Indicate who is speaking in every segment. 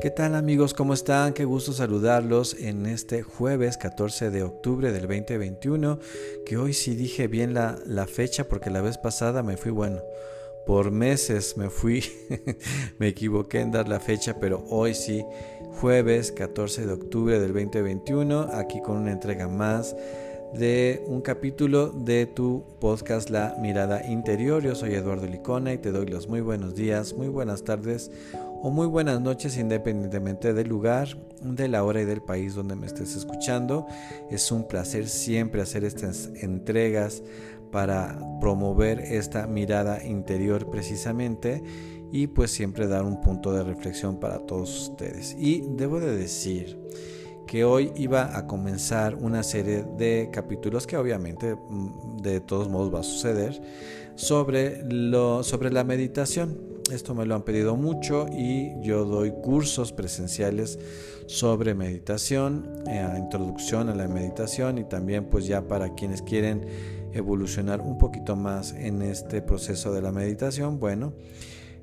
Speaker 1: ¿Qué tal amigos? ¿Cómo están? Qué gusto saludarlos en este jueves 14 de octubre del 2021, que hoy sí dije bien la, la fecha porque la vez pasada me fui bueno. Por meses me fui, me equivoqué en dar la fecha, pero hoy sí, jueves 14 de octubre del 2021, aquí con una entrega más de un capítulo de tu podcast La Mirada Interior. Yo soy Eduardo Licona y te doy los muy buenos días, muy buenas tardes o muy buenas noches independientemente del lugar, de la hora y del país donde me estés escuchando. Es un placer siempre hacer estas entregas para promover esta mirada interior precisamente y pues siempre dar un punto de reflexión para todos ustedes. Y debo de decir que hoy iba a comenzar una serie de capítulos que obviamente mm, de todos modos va a suceder sobre, lo, sobre la meditación. Esto me lo han pedido mucho y yo doy cursos presenciales sobre meditación, eh, introducción a la meditación y también pues ya para quienes quieren evolucionar un poquito más en este proceso de la meditación, bueno,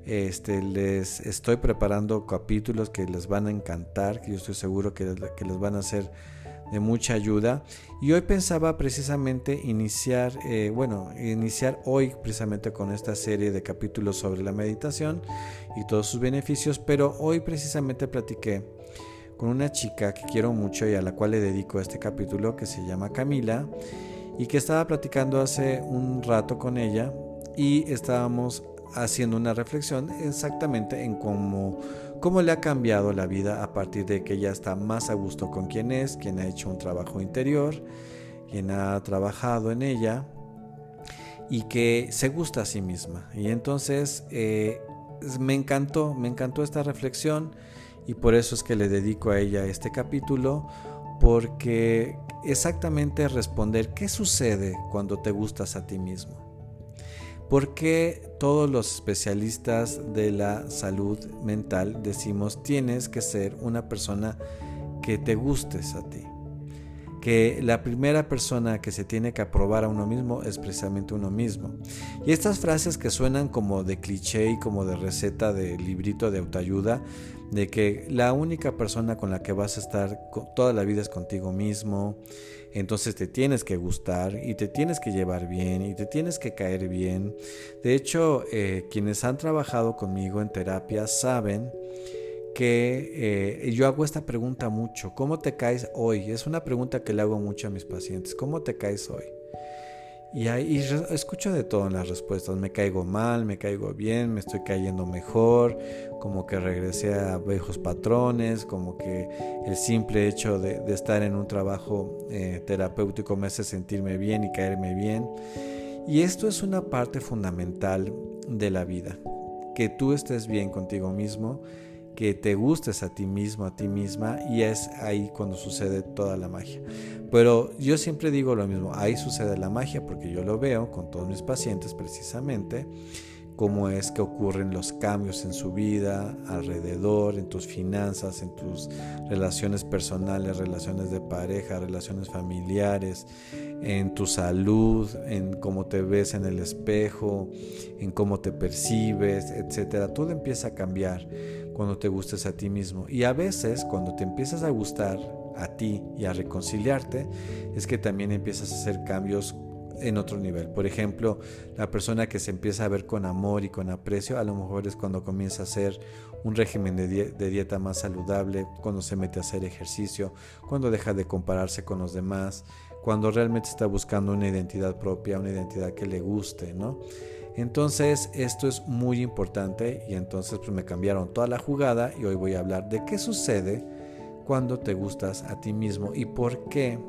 Speaker 1: este, les estoy preparando capítulos que les van a encantar, que yo estoy seguro que, que les van a hacer de mucha ayuda. Y hoy pensaba precisamente iniciar, eh, bueno, iniciar hoy precisamente con esta serie de capítulos sobre la meditación y todos sus beneficios, pero hoy precisamente platiqué con una chica que quiero mucho y a la cual le dedico este capítulo que se llama Camila y que estaba platicando hace un rato con ella y estábamos haciendo una reflexión exactamente en cómo cómo le ha cambiado la vida a partir de que ella está más a gusto con quien es, quien ha hecho un trabajo interior, quien ha trabajado en ella y que se gusta a sí misma. Y entonces eh, me encantó, me encantó esta reflexión y por eso es que le dedico a ella este capítulo, porque exactamente responder qué sucede cuando te gustas a ti mismo. ¿Por qué todos los especialistas de la salud mental decimos tienes que ser una persona que te gustes a ti? Que la primera persona que se tiene que aprobar a uno mismo es precisamente uno mismo. Y estas frases que suenan como de cliché y como de receta de librito de autoayuda, de que la única persona con la que vas a estar toda la vida es contigo mismo, entonces te tienes que gustar y te tienes que llevar bien y te tienes que caer bien. De hecho, eh, quienes han trabajado conmigo en terapia saben que eh, yo hago esta pregunta mucho, ¿cómo te caes hoy? Es una pregunta que le hago mucho a mis pacientes, ¿cómo te caes hoy? Y, ahí, escucho de todo en las respuestas. Me caigo mal, me caigo bien, me estoy cayendo mejor, como que regresé a viejos patrones, como que el simple hecho de, estar en un trabajo eh, terapéutico me hace sentirme bien y caerme bien. Y esto es una parte fundamental de la vida. Que tú estés bien contigo mismo, que te gustes a ti mismo, a ti misma, y es ahí cuando sucede toda la magia. Pero yo siempre digo lo mismo, ahí sucede la magia porque yo lo veo con todos mis pacientes precisamente, cómo es que ocurren los cambios en su vida, alrededor, en tus finanzas, en tus relaciones personales, relaciones de pareja, relaciones familiares, en tu salud, en cómo te ves en el espejo, en cómo te percibes, etcétera. Todo empieza a cambiar cuando te gustes a ti mismo. Y a veces cuando te empiezas a gustar a ti y a reconciliarte, es que también empiezas a hacer cambios en otro nivel. Por ejemplo, la persona que se empieza a ver con amor y con aprecio, a lo mejor es cuando comienza a hacer un régimen de, dieta más saludable, cuando se mete a hacer ejercicio, cuando deja de compararse con los demás, cuando realmente está buscando una identidad propia, una identidad que le guste, ¿no? Entonces esto es muy importante y entonces pues me cambiaron toda la jugada y hoy voy a hablar de qué sucede cuando te gustas a ti mismo y por qué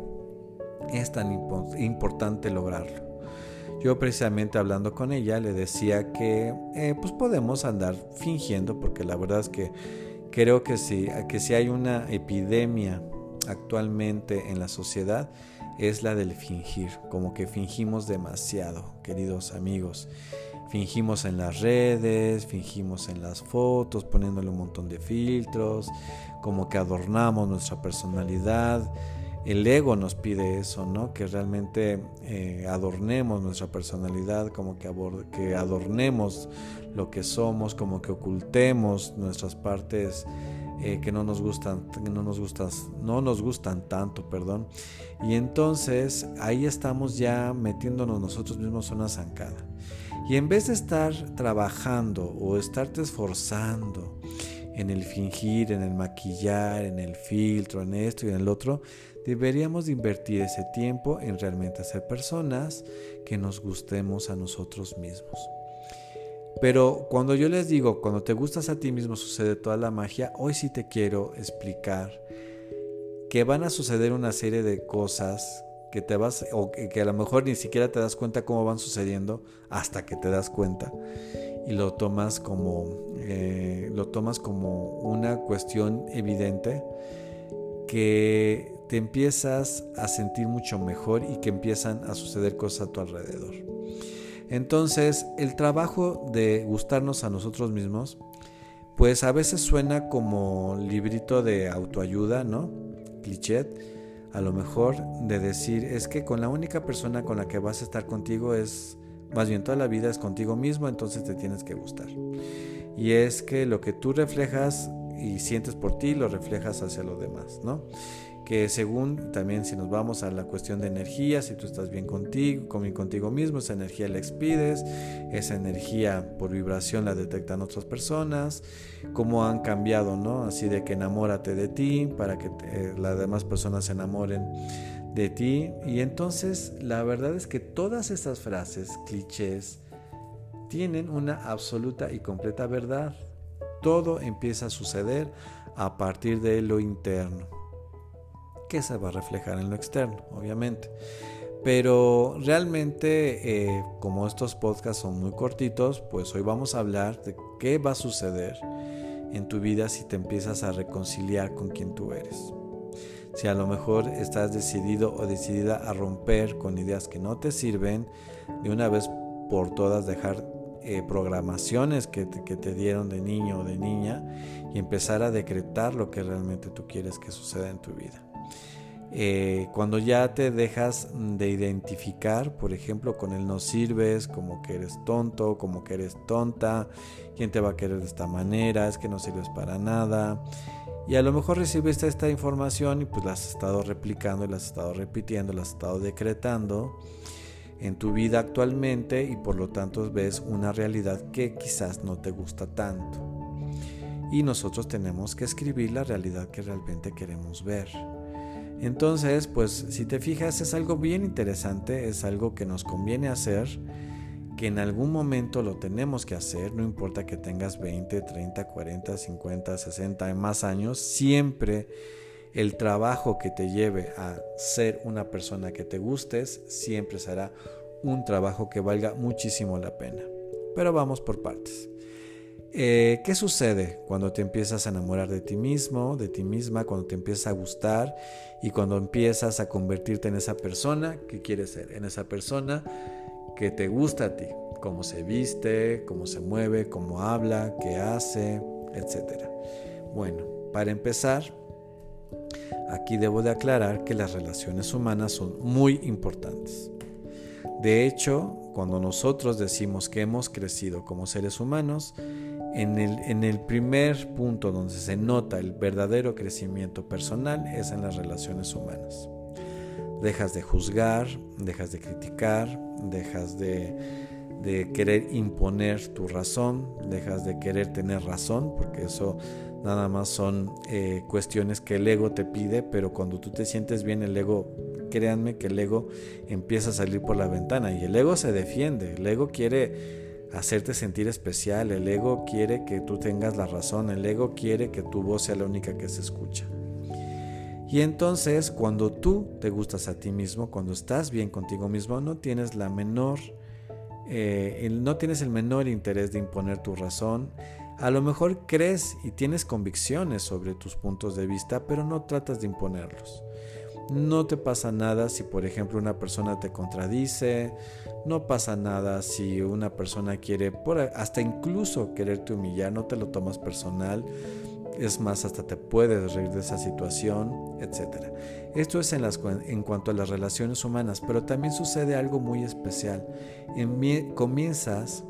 Speaker 1: es tan importante lograrlo. Yo precisamente hablando con ella le decía que eh, pues podemos andar fingiendo porque la verdad es que creo que si, que si hay una epidemia actualmente en la sociedad es la del fingir, como que fingimos demasiado, queridos amigos. Fingimos en las redes, fingimos en las fotos, poniéndole un montón de filtros, como que adornamos nuestra personalidad. El ego nos pide eso, ¿no? Que realmente eh, adornemos nuestra personalidad, como que, que adornemos lo que somos, como que ocultemos nuestras partes eh, que no nos gustan, no nos no nos gustan tanto, perdón. Y entonces ahí estamos ya metiéndonos nosotros mismos una zancada. Y en vez de estar trabajando o estarte esforzando en el fingir, en el maquillar, en el filtro, en esto y en el otro, deberíamos invertir ese tiempo en realmente ser personas que nos gustemos a nosotros mismos. Pero cuando yo les digo, cuando te gustas a ti mismo sucede toda la magia, hoy sí te quiero explicar que van a suceder una serie de cosas que te vas o que a lo mejor ni siquiera te das cuenta cómo van sucediendo hasta que te das cuenta y lo tomas como eh, lo tomas como una cuestión evidente que te empiezas a sentir mucho mejor y que empiezan a suceder cosas a tu alrededor. Entonces, el trabajo de gustarnos a nosotros mismos, pues a veces suena como librito de autoayuda, ¿no? Cliché, a lo mejor de decir, es que con la única persona con la que vas a estar contigo es, más bien toda la vida es contigo mismo, entonces te tienes que gustar. Y es que lo que tú reflejas y sientes por ti, lo reflejas hacia los demás, ¿no? Que según también si nos vamos a la cuestión de energía, si tú estás bien contigo, contigo mismo, esa energía la expides, esa energía por vibración la detectan otras personas, cómo han cambiado, ¿no? Así de que enamórate de ti para que las demás personas se enamoren de ti. Y entonces la verdad es que todas estas frases, clichés, tienen una absoluta y completa verdad. Todo empieza a suceder a partir de lo interno que se va a reflejar en lo externo, obviamente. Pero realmente, eh, como estos podcasts son muy cortitos, pues hoy vamos a hablar de qué va a suceder en tu vida si te empiezas a reconciliar con quien tú eres. Si a lo mejor estás decidido o decidida a romper con ideas que no te sirven, de una vez por todas dejar eh, programaciones que que te dieron de niño o de niña y empezar a decretar lo que realmente tú quieres que suceda en tu vida. Eh, cuando ya te dejas de identificar, por ejemplo, con el no sirves, como que eres tonto, como que eres tonta, quién te va a querer de esta manera, es que no sirves para nada. Y a lo mejor recibiste esta información y pues la has estado replicando, la has estado repitiendo, la has estado decretando en tu vida actualmente y por lo tanto ves una realidad que quizás no te gusta tanto. Y nosotros tenemos que escribir la realidad que realmente queremos ver. Entonces, pues si te fijas, es algo bien interesante, es algo que nos conviene hacer, que en algún momento lo tenemos que hacer, no importa que tengas 20, 30, 40, 50, 60 más años, siempre el trabajo que te lleve a ser una persona que te gustes, siempre será un trabajo que valga muchísimo la pena. Pero vamos por partes. Eh, ¿Qué sucede cuando te empiezas a enamorar de ti mismo, de ti misma, cuando te empiezas a gustar y cuando empiezas a convertirte en esa persona que quieres ser, en esa persona que te gusta a ti, cómo se viste, cómo se mueve, cómo habla, qué hace, etc. Bueno, para empezar, aquí debo de aclarar que las relaciones humanas son muy importantes. De hecho, cuando nosotros decimos que hemos crecido como seres humanos, en el, primer punto donde se nota el verdadero crecimiento personal es en las relaciones humanas. Dejas de juzgar, dejas de criticar, dejas de, querer imponer tu razón, dejas de querer tener razón, porque eso nada más son eh, cuestiones que el ego te pide, pero cuando tú te sientes bien, el ego, créanme que el ego empieza a salir por la ventana y el ego se defiende, el ego quiere hacerte sentir especial, el ego quiere que tú tengas la razón, el ego quiere que tu voz sea la única que se escucha. Y entonces cuando tú te gustas a ti mismo, cuando estás bien contigo mismo, no tienes la menor, eh, no tienes el menor interés de imponer tu razón. A lo mejor crees y tienes convicciones sobre tus puntos de vista, pero no tratas de imponerlos. No te pasa nada si, por ejemplo, una persona te contradice. No pasa nada si una persona quiere, por, hasta incluso quererte humillar, no te lo tomas personal. Es más, hasta te puedes reír de esa situación, etc. Esto es en, las, en cuanto a las relaciones humanas, pero también sucede algo muy especial. En, comienzas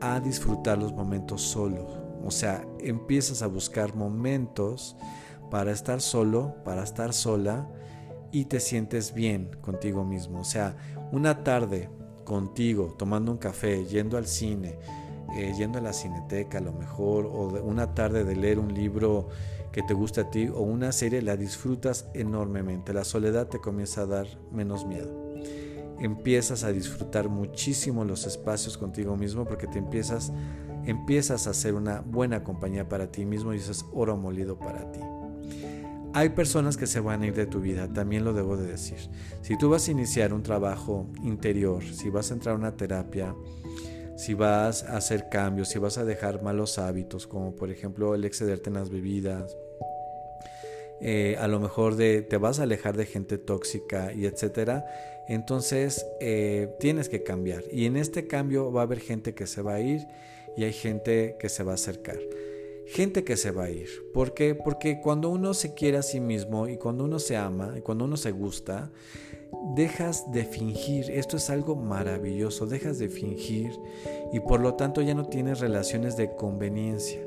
Speaker 1: a disfrutar los momentos solos, O sea, empiezas a buscar momentos para estar solo, para estar sola y te sientes bien contigo mismo. O sea, una tarde contigo, tomando un café, yendo al cine, eh, yendo a la cineteca a lo mejor, o una tarde de leer un libro que te gusta a ti o una serie, la disfrutas enormemente. La soledad te comienza a dar menos miedo. Empiezas a disfrutar muchísimo los espacios contigo mismo porque te empiezas, empiezas a hacer una buena compañía para ti mismo y eso es oro molido para ti. Hay personas que se van a ir de tu vida, también lo debo de decir. Si tú vas a iniciar un trabajo interior, si vas a entrar a una terapia, si vas a hacer cambios, si vas a dejar malos hábitos, como por ejemplo el excederte en las bebidas, eh, a lo mejor te vas a alejar de gente tóxica y etcétera, entonces eh, tienes que cambiar. Y en este cambio va a haber gente que se va a ir y hay gente que se va a acercar. Gente que se va a ir. ¿Por qué? Porque cuando uno se quiere a sí mismo y cuando uno se ama y cuando uno se gusta, dejas de fingir, esto es algo maravilloso, dejas de fingir y por lo tanto ya no tienes relaciones de conveniencia.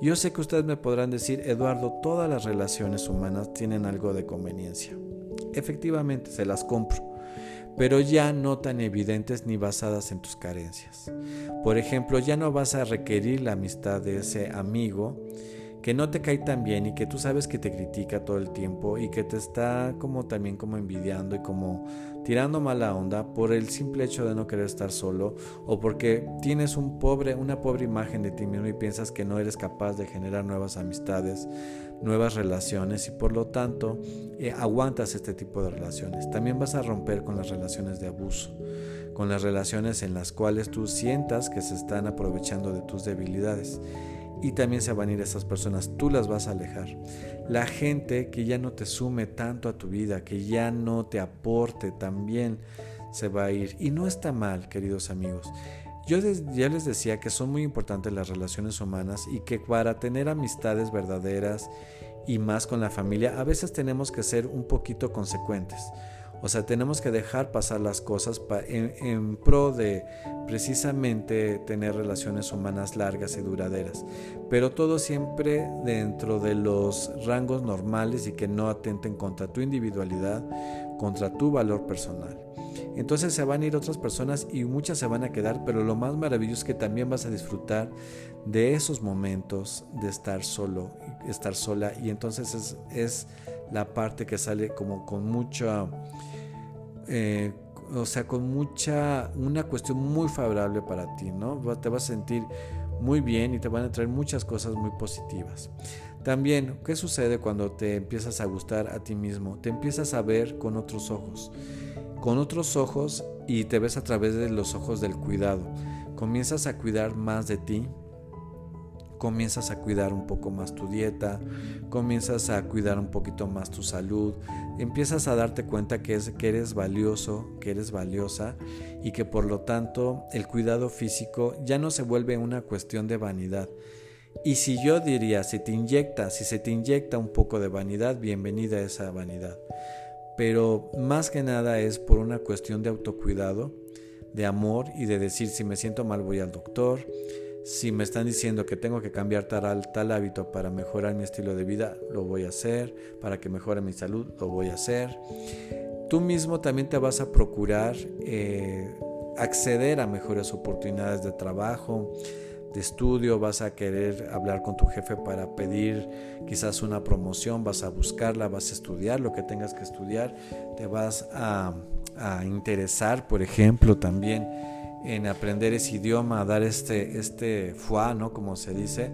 Speaker 1: Yo sé que ustedes me podrán decir, Eduardo, todas las relaciones humanas tienen algo de conveniencia. Efectivamente, se las compro, pero ya no tan evidentes ni basadas en tus carencias. Por ejemplo, ya no vas a requerir la amistad de ese amigo que no te cae tan bien y que tú sabes que te critica todo el tiempo y que te está como también como envidiando y como tirando mala onda por el simple hecho de no querer estar solo o porque tienes una pobre imagen de ti mismo y piensas que no eres capaz de generar nuevas amistades, nuevas relaciones y por lo tanto eh, aguantas este tipo de relaciones. También vas a romper con las relaciones de abuso, con las relaciones en las cuales tú sientas que se están aprovechando de tus debilidades y también se van a ir esas personas, tú las vas a alejar. La gente que ya no te sume tanto a tu vida, que ya no te aporte, también se va a ir. Y no está mal, queridos amigos. Yo ya les decía que son muy importantes las relaciones humanas y que para tener amistades verdaderas y más con la familia, a veces tenemos que ser un poquito consecuentes. O sea, tenemos que dejar pasar las cosas en, pro de precisamente tener relaciones humanas largas y duraderas. Pero todo siempre dentro de los rangos normales y que no atenten contra tu individualidad, contra tu valor personal. Entonces se van a ir otras personas y muchas se van a quedar, pero lo más maravilloso es que también vas a disfrutar de esos momentos de estar solo, estar sola. Y entonces es, la parte que sale como con mucha eh, o sea, con mucha, una cuestión muy favorable para ti, ¿no? Te vas a sentir muy bien y te van a traer muchas cosas muy positivas. También, ¿qué sucede cuando te empiezas a gustar a ti mismo? Te empiezas a ver con otros ojos, con otros ojos y te ves a través de los ojos del cuidado. Comienzas a cuidar más de ti, comienzas a cuidar un poco más tu dieta, comienzas a cuidar un poquito más tu salud, empiezas a darte cuenta que, es, que eres valioso, que eres valiosa y que por lo tanto el cuidado físico ya no se vuelve una cuestión de vanidad. Y si yo diría, si te inyecta, si se te inyecta un poco de vanidad, bienvenida a esa vanidad. Pero más que nada es por una cuestión de autocuidado, de amor y de decir si me siento mal voy al doctor, si me están diciendo que tengo que cambiar tal, tal hábito para mejorar mi estilo de vida, lo voy a hacer. Para que mejore mi salud, lo voy a hacer. Tú mismo también te vas a procurar eh, acceder a mejores oportunidades de trabajo, de estudio, vas a querer hablar con tu jefe para pedir quizás una promoción, vas a buscarla, vas a estudiar lo que tengas que estudiar, te vas a, a interesar, por ejemplo, también en aprender ese idioma, dar este, este fuá, ¿no? Como se dice,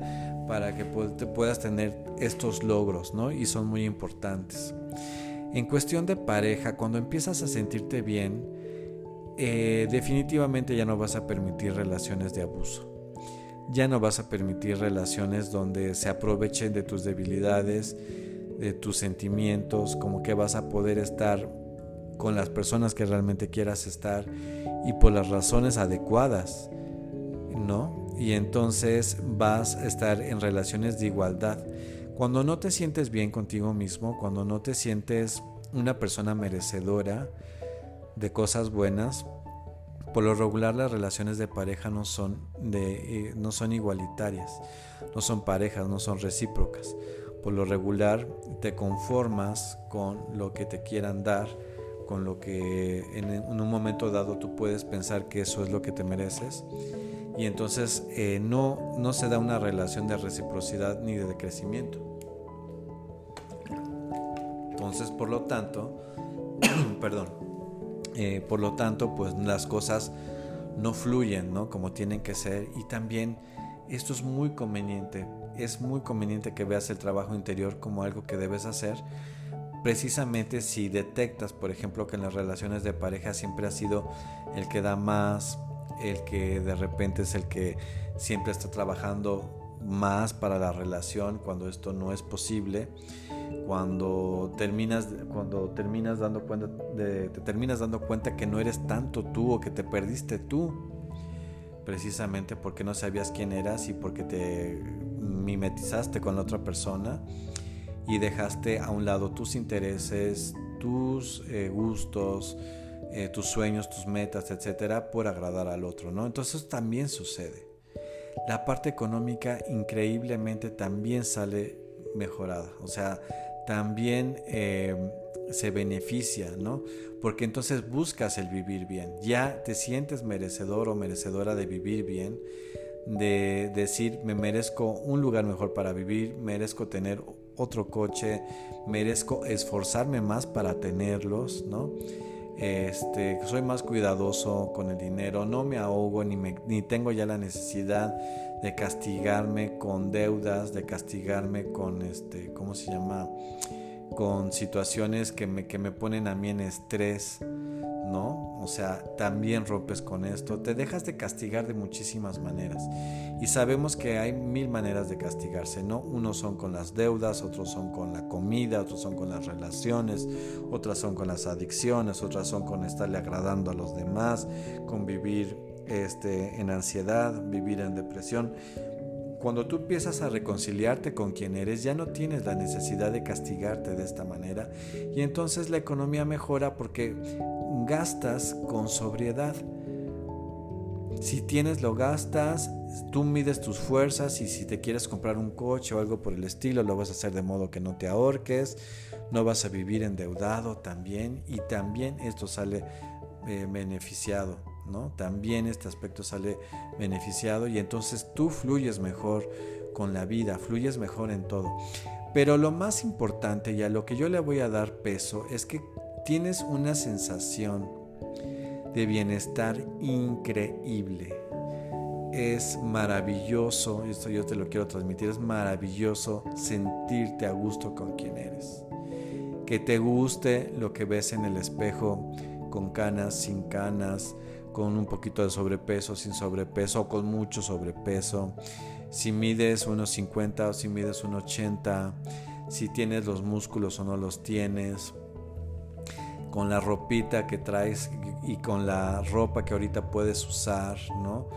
Speaker 1: para que puedas tener estos logros, ¿no? Y son muy importantes. En cuestión de pareja, cuando empiezas a sentirte bien, eh, definitivamente ya no vas a permitir relaciones de abuso. Ya no vas a permitir relaciones donde se aprovechen de tus debilidades, de tus sentimientos, como que vas a poder estar con las personas que realmente quieras estar y por las razones adecuadas, ¿no? Y entonces vas a estar en relaciones de igualdad. Cuando no te sientes bien contigo mismo, cuando no te sientes una persona merecedora de cosas buenas, Por lo regular las relaciones de pareja no son, eh, no son igualitarias, no son parejas, no son recíprocas. Por lo regular te conformas con lo que te quieran dar, con lo que en un momento dado tú puedes pensar que eso es lo que te mereces y entonces eh, no, no se da una relación de reciprocidad ni de crecimiento. Entonces, por lo tanto, perdón, eh, por lo tanto, pues las cosas no fluyen, ¿no? Como tienen que ser. Y también esto es muy conveniente. Es muy conveniente que veas el trabajo interior como algo que debes hacer. Precisamente si detectas, por ejemplo, que en las relaciones de pareja siempre ha sido el que da más, el que de repente es el que siempre está trabajando más para la relación cuando esto no es posible. Cuando terminas cuando terminas dando cuenta de, te terminas dando cuenta que no eres tanto tú o que te perdiste tú precisamente porque no sabías quién eras y porque te mimetizaste con la otra persona y dejaste a un lado tus intereses tus eh, gustos eh, tus sueños tus metas etcétera por agradar al otro no entonces también sucede la parte económica increíblemente también sale mejorada. O sea, también eh, se beneficia, ¿no? Porque entonces buscas el vivir bien. Ya te sientes merecedor o merecedora de vivir bien, de decir, me merezco un lugar mejor para vivir, merezco tener otro coche, merezco esforzarme más para tenerlos, ¿no? Este, soy más cuidadoso con el dinero, no me ahogo ni, ni tengo ya la necesidad de castigarme con deudas, de castigarme con este, ¿cómo se llama? con situaciones que me, que me ponen a mí en estrés, ¿no? O sea, también rompes con esto, te dejas de castigar de muchísimas maneras. Y sabemos que hay mil maneras de castigarse, ¿no? Unos son con las deudas, otros son con la comida, otros son con las relaciones, otras son con las adicciones, otras son con estarle agradando a los demás, con vivir este, en ansiedad, vivir en depresión. Cuando tú empiezas a reconciliarte con quien eres, ya no tienes la necesidad de castigarte de esta manera y entonces la economía mejora porque gastas con sobriedad. Si tienes, lo gastas, tú mides tus fuerzas y si te quieres comprar un coche o algo por el estilo, lo vas a hacer de modo que no te ahorques, no vas a vivir endeudado también y también esto sale eh, beneficiado. También este aspecto sale beneficiado y entonces tú fluyes mejor con la vida, fluyes mejor en todo. Pero lo más importante y a lo que yo le voy a dar peso es que tienes una sensación de bienestar increíble. Es maravilloso, esto yo te lo quiero transmitir, es maravilloso sentirte a gusto con quien eres. Que te guste lo que ves en el espejo, con canas, sin canas, con un poquito de sobrepeso, sin sobrepeso o con mucho sobrepeso, si mides unos 50 o si mides unos 80, si tienes los músculos o no los tienes, con la ropita que traes y con la ropa que ahorita puedes usar, ¿no?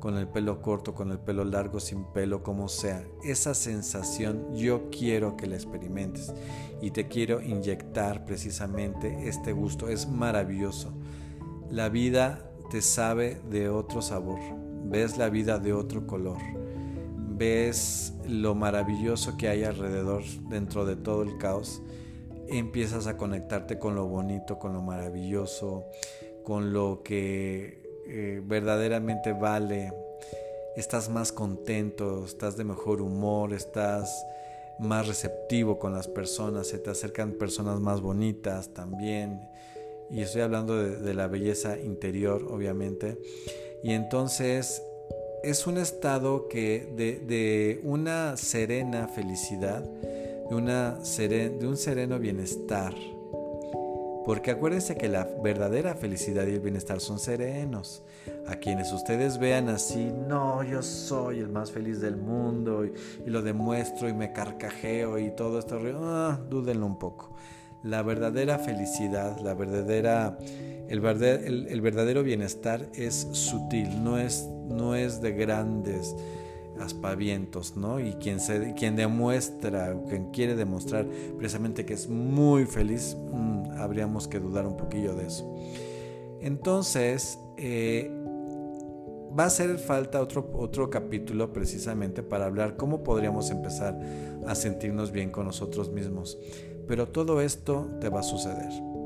Speaker 1: Con el pelo corto, con el pelo largo, sin pelo, como sea. Esa sensación yo quiero que la experimentes y te quiero inyectar precisamente este gusto. Es maravilloso. La vida te sabe de otro sabor, ves la vida de otro color, ves lo maravilloso que hay alrededor dentro de todo el caos, empiezas a conectarte con lo bonito, con lo maravilloso, con lo que eh, verdaderamente vale, estás más contento, estás de mejor humor, estás más receptivo con las personas, se te acercan personas más bonitas también y estoy hablando de, la belleza interior, obviamente. Y entonces es un estado que de, una serena felicidad, de, una de un sereno bienestar. Porque acuérdense que la verdadera felicidad y el bienestar son serenos. A quienes ustedes vean así, no, yo soy el más feliz del mundo y, lo demuestro y me carcajeo y todo esto, ah, dúdenlo un poco la verdadera felicidad, la verdadera, el, verdadero bienestar es sutil, no es, no es de grandes aspavientos, ¿no? Y quien, se, quien demuestra, quien quiere demostrar precisamente que es muy feliz, mm, habríamos que dudar un poquillo de eso. Entonces, eh, va a hacer falta otro, otro capítulo precisamente para hablar cómo podríamos empezar a sentirnos bien con nosotros mismos. Pero todo esto te va a suceder.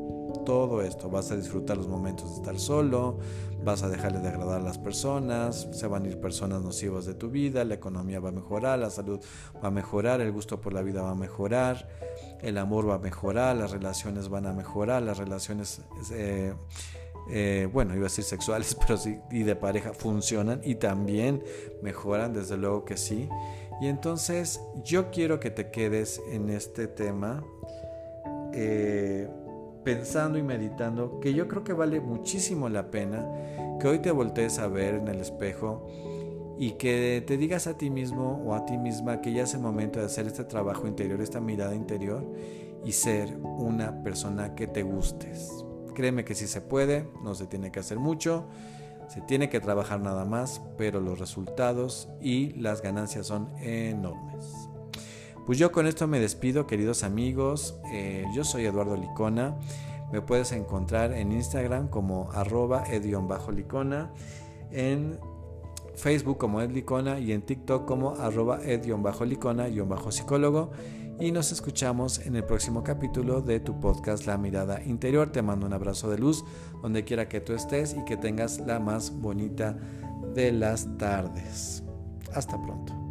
Speaker 1: Todo esto, vas a disfrutar los momentos de estar solo, vas a dejarle de agradar a las personas, se van a ir personas nocivas de tu vida, la economía va a mejorar, la salud va a mejorar, el gusto por la vida va a mejorar, el amor va a mejorar, las relaciones van a mejorar, las relaciones... Eh, eh, bueno, iba a decir sexuales, pero sí, y de pareja funcionan y también mejoran, desde luego que sí. Y entonces yo quiero que te quedes en este tema eh, pensando y meditando que yo creo que vale muchísimo la pena que hoy te voltees a ver en el espejo y que te digas a ti mismo o a ti misma que ya es el momento de hacer este trabajo interior, esta mirada interior y ser una persona que te gustes. Créeme que si se puede, no se tiene que hacer mucho, se tiene que trabajar nada más, pero los resultados y las ganancias son enormes. Pues yo con esto me despido, queridos amigos. Eh, yo soy Eduardo Licona. Me puedes encontrar en Instagram como arroba licona, en Facebook como edlicona y en TikTok como arroba ed-licona-psicólogo y nos escuchamos en el próximo capítulo de tu podcast La Mirada Interior. Te mando un abrazo de luz donde quiera que tú estés y que tengas la más bonita de las tardes. Hasta pronto.